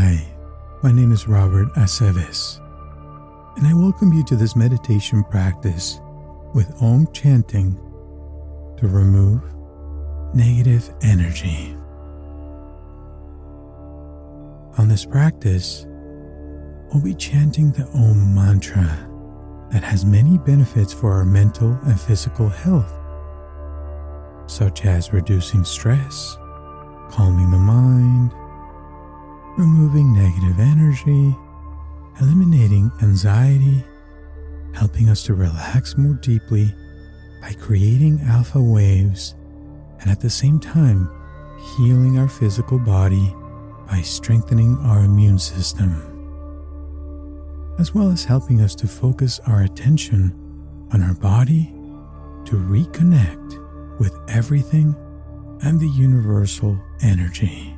Hi, my name is Robert Aceves, and I welcome you to this meditation practice with Om chanting to remove negative energy. On this practice, we'll be chanting the Om mantra that has many benefits for our mental and physical health, such as reducing stress, calming the mind, removing negative energy, eliminating anxiety, helping us to relax more deeply by creating alpha waves, and at the same time, healing our physical body by strengthening our immune system, as well as helping us to focus our attention on our body to reconnect with everything and the universal energy.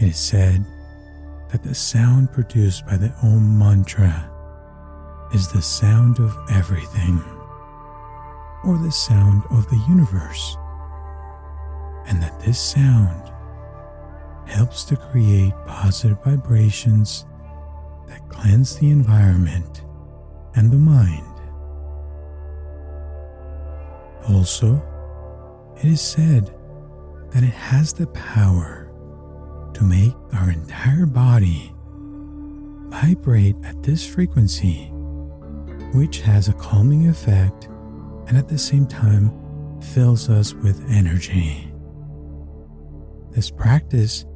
It is said that the sound produced by the Om mantra is the sound of everything, or the sound of the universe, and that this sound helps to create positive vibrations that cleanse the environment and the mind. Also, it is said that it has the power to make our entire body vibrate at this frequency, which has a calming effect and at the same time fills us with energy. This practice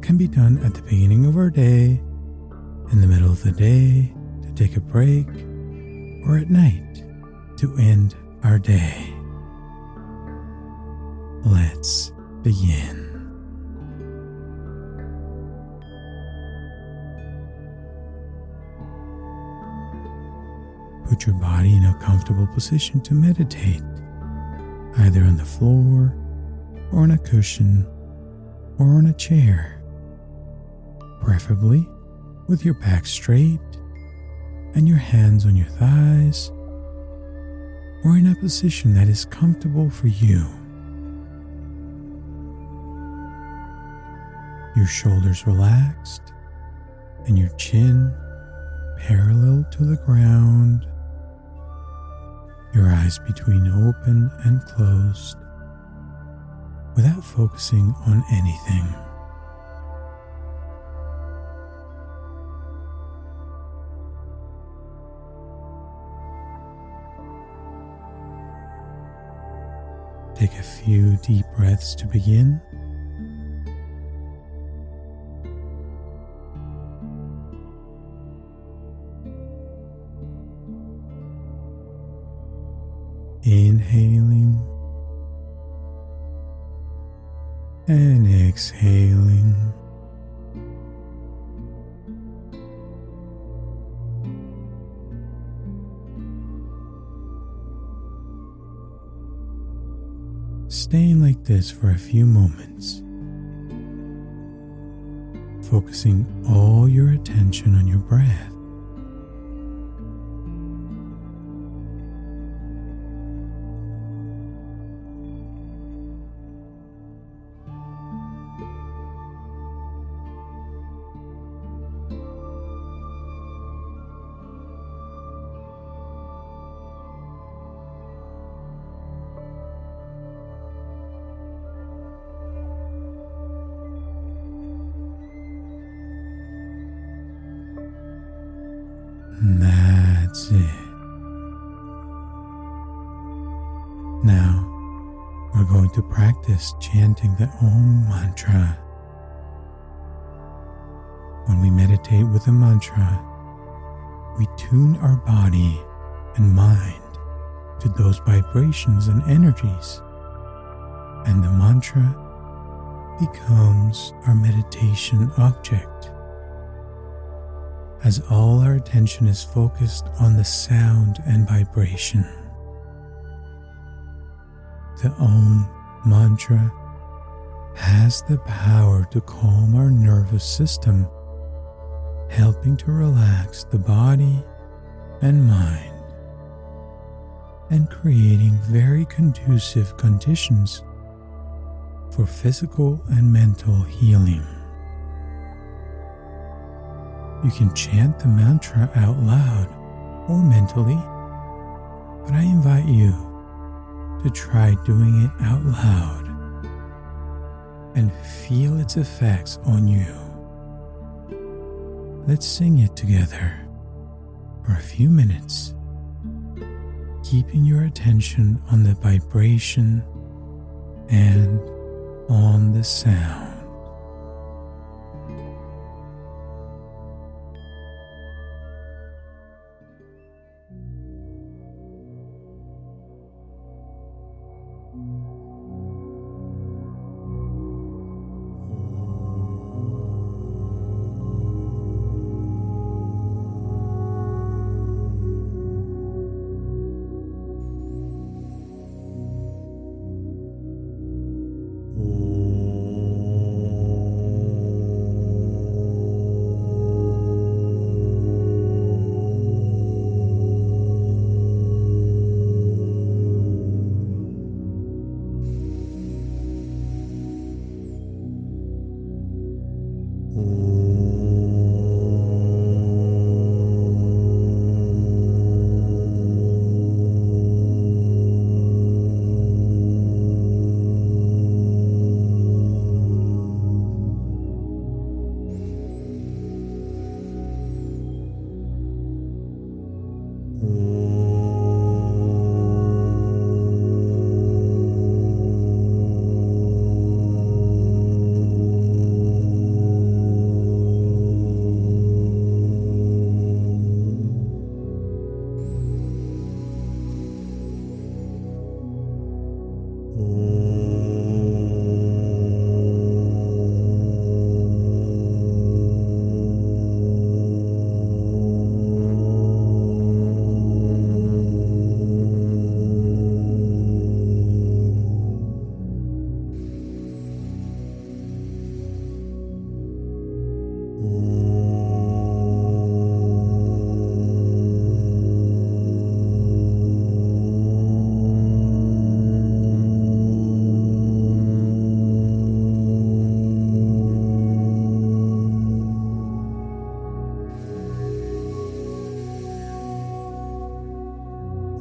can be done at the beginning of our day, in the middle of the day to take a break, or at night to end our day. Let's begin. Put your body in a comfortable position to meditate, either on the floor, or on a cushion, or on a chair, preferably with your back straight and your hands on your thighs, or in a position that is comfortable for you. Your shoulders relaxed and your chin parallel to the ground your eyes between open and closed without focusing on anything. Take a few deep breaths to begin. This for a few moments, focusing all your attention on your breath. Practice chanting the Om mantra. When we meditate with a mantra, we tune our body and mind to those vibrations and energies, and the mantra becomes our meditation object as all our attention is focused on the sound and vibration. The Om mantra has the power to calm our nervous system, helping to relax the body and mind, and creating very conducive conditions for physical and mental healing. You can chant the mantra out loud or mentally, but I invite you to try doing it out loud and feel its effects on you. Let's sing it together for a few minutes, keeping your attention on the vibration and on the sound.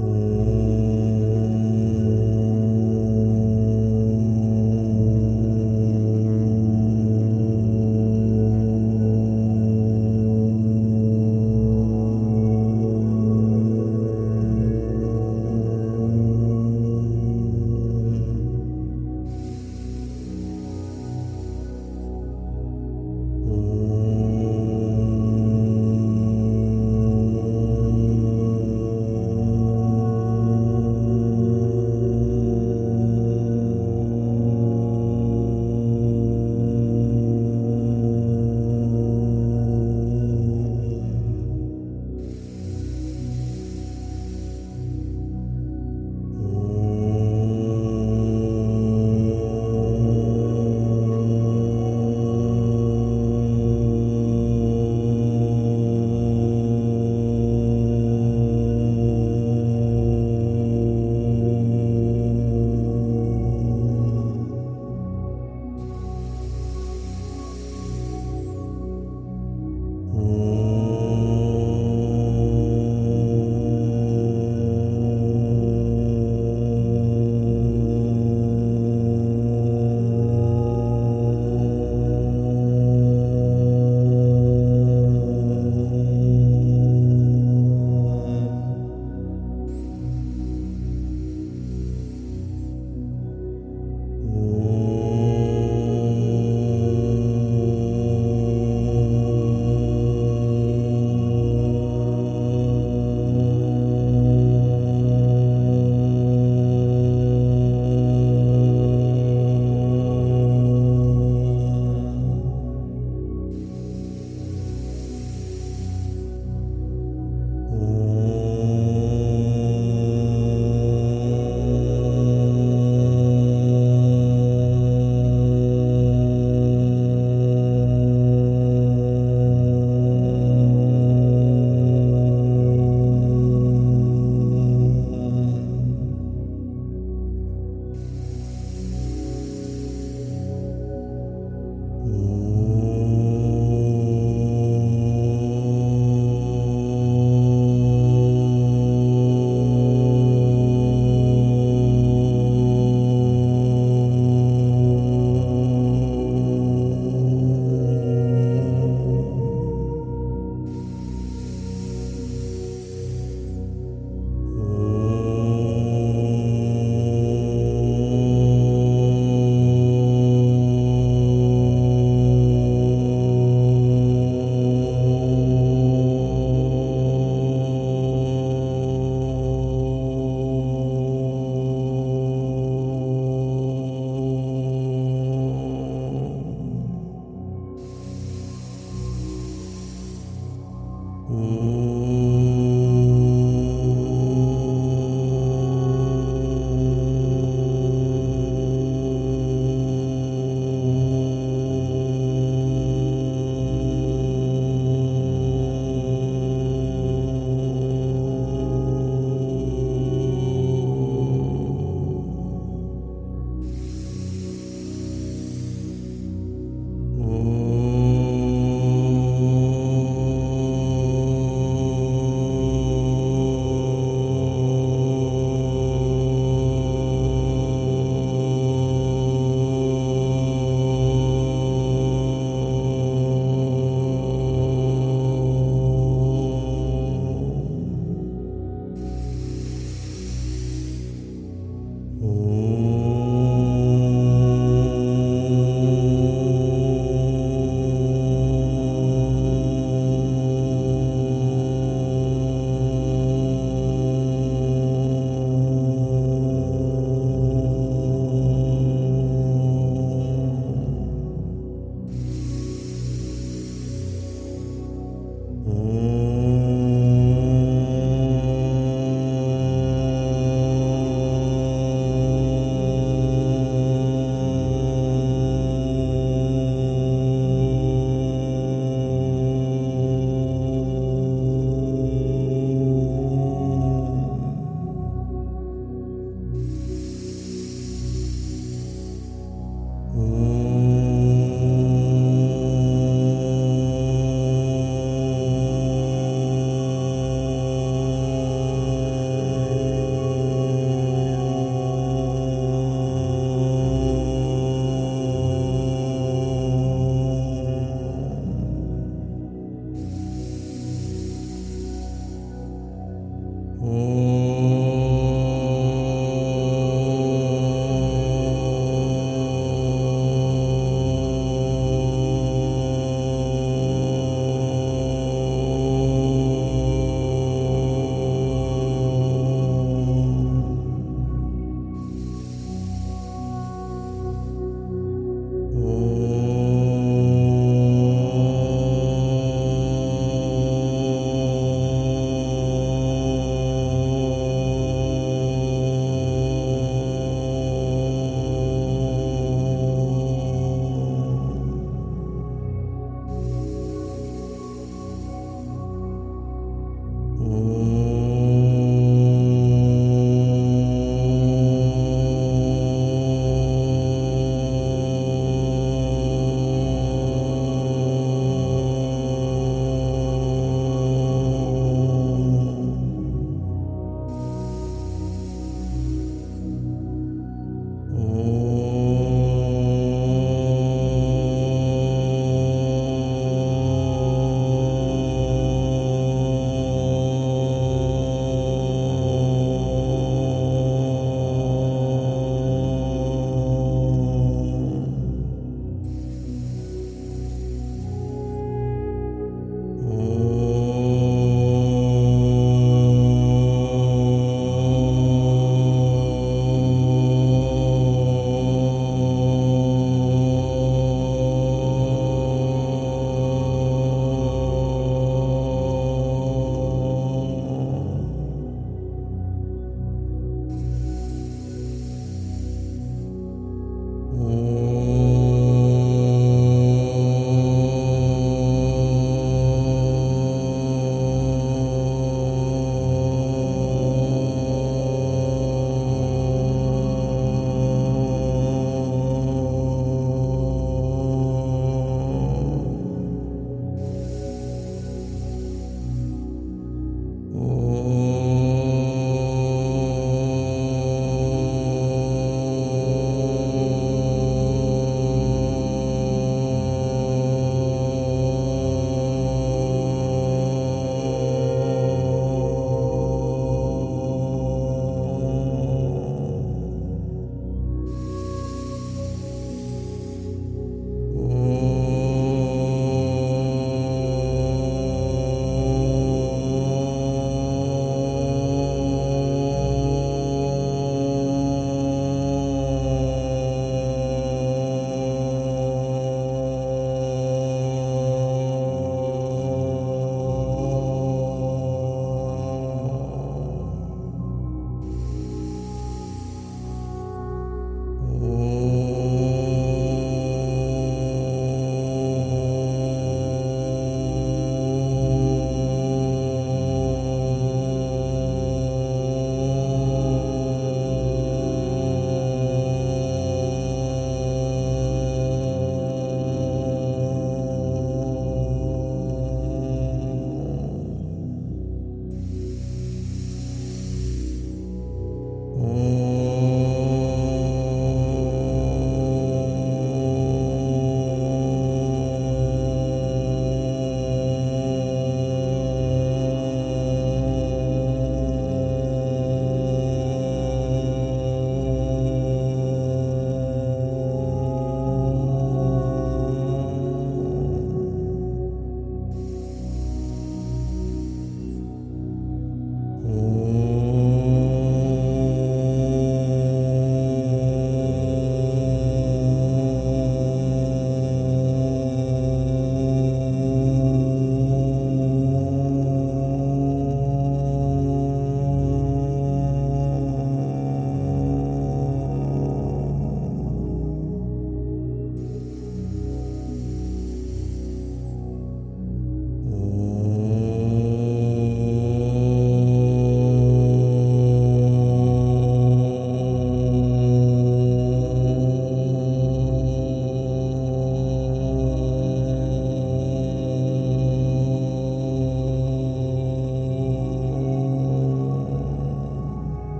Oh.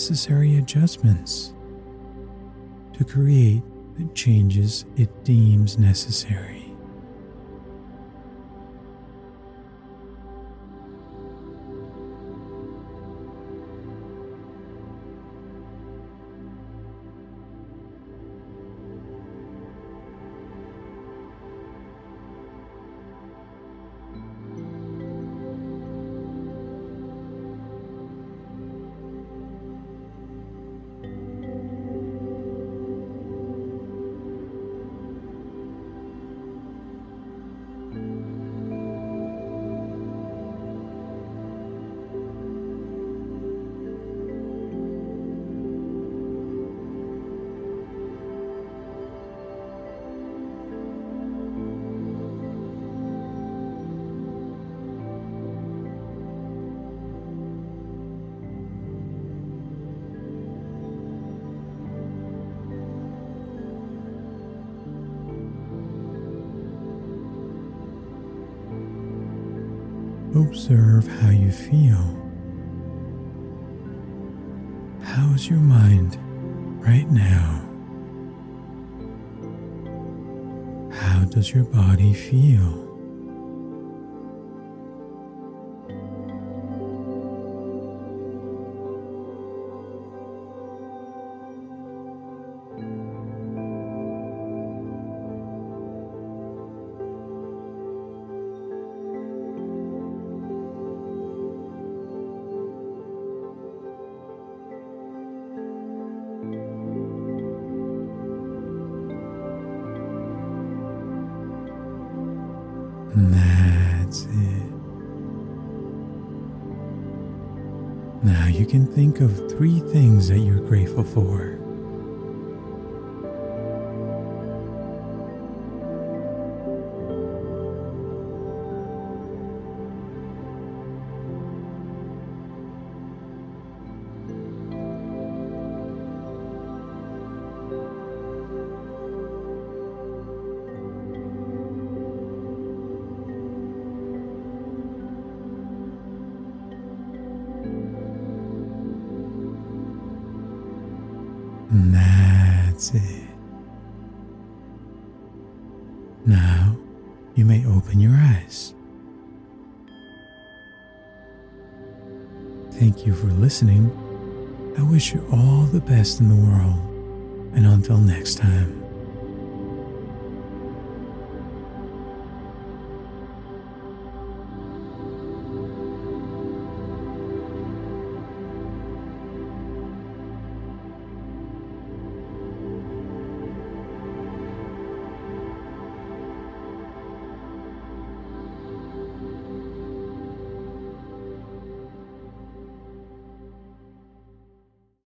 Necessary adjustments to create the changes it deems necessary. Observe how you feel. How is your mind right now? How does your body feel? That's it. Now you can think of three things that you're grateful for. That's it. Now you may open your eyes. Thank you for listening. I wish you all the best in the world. And until next time.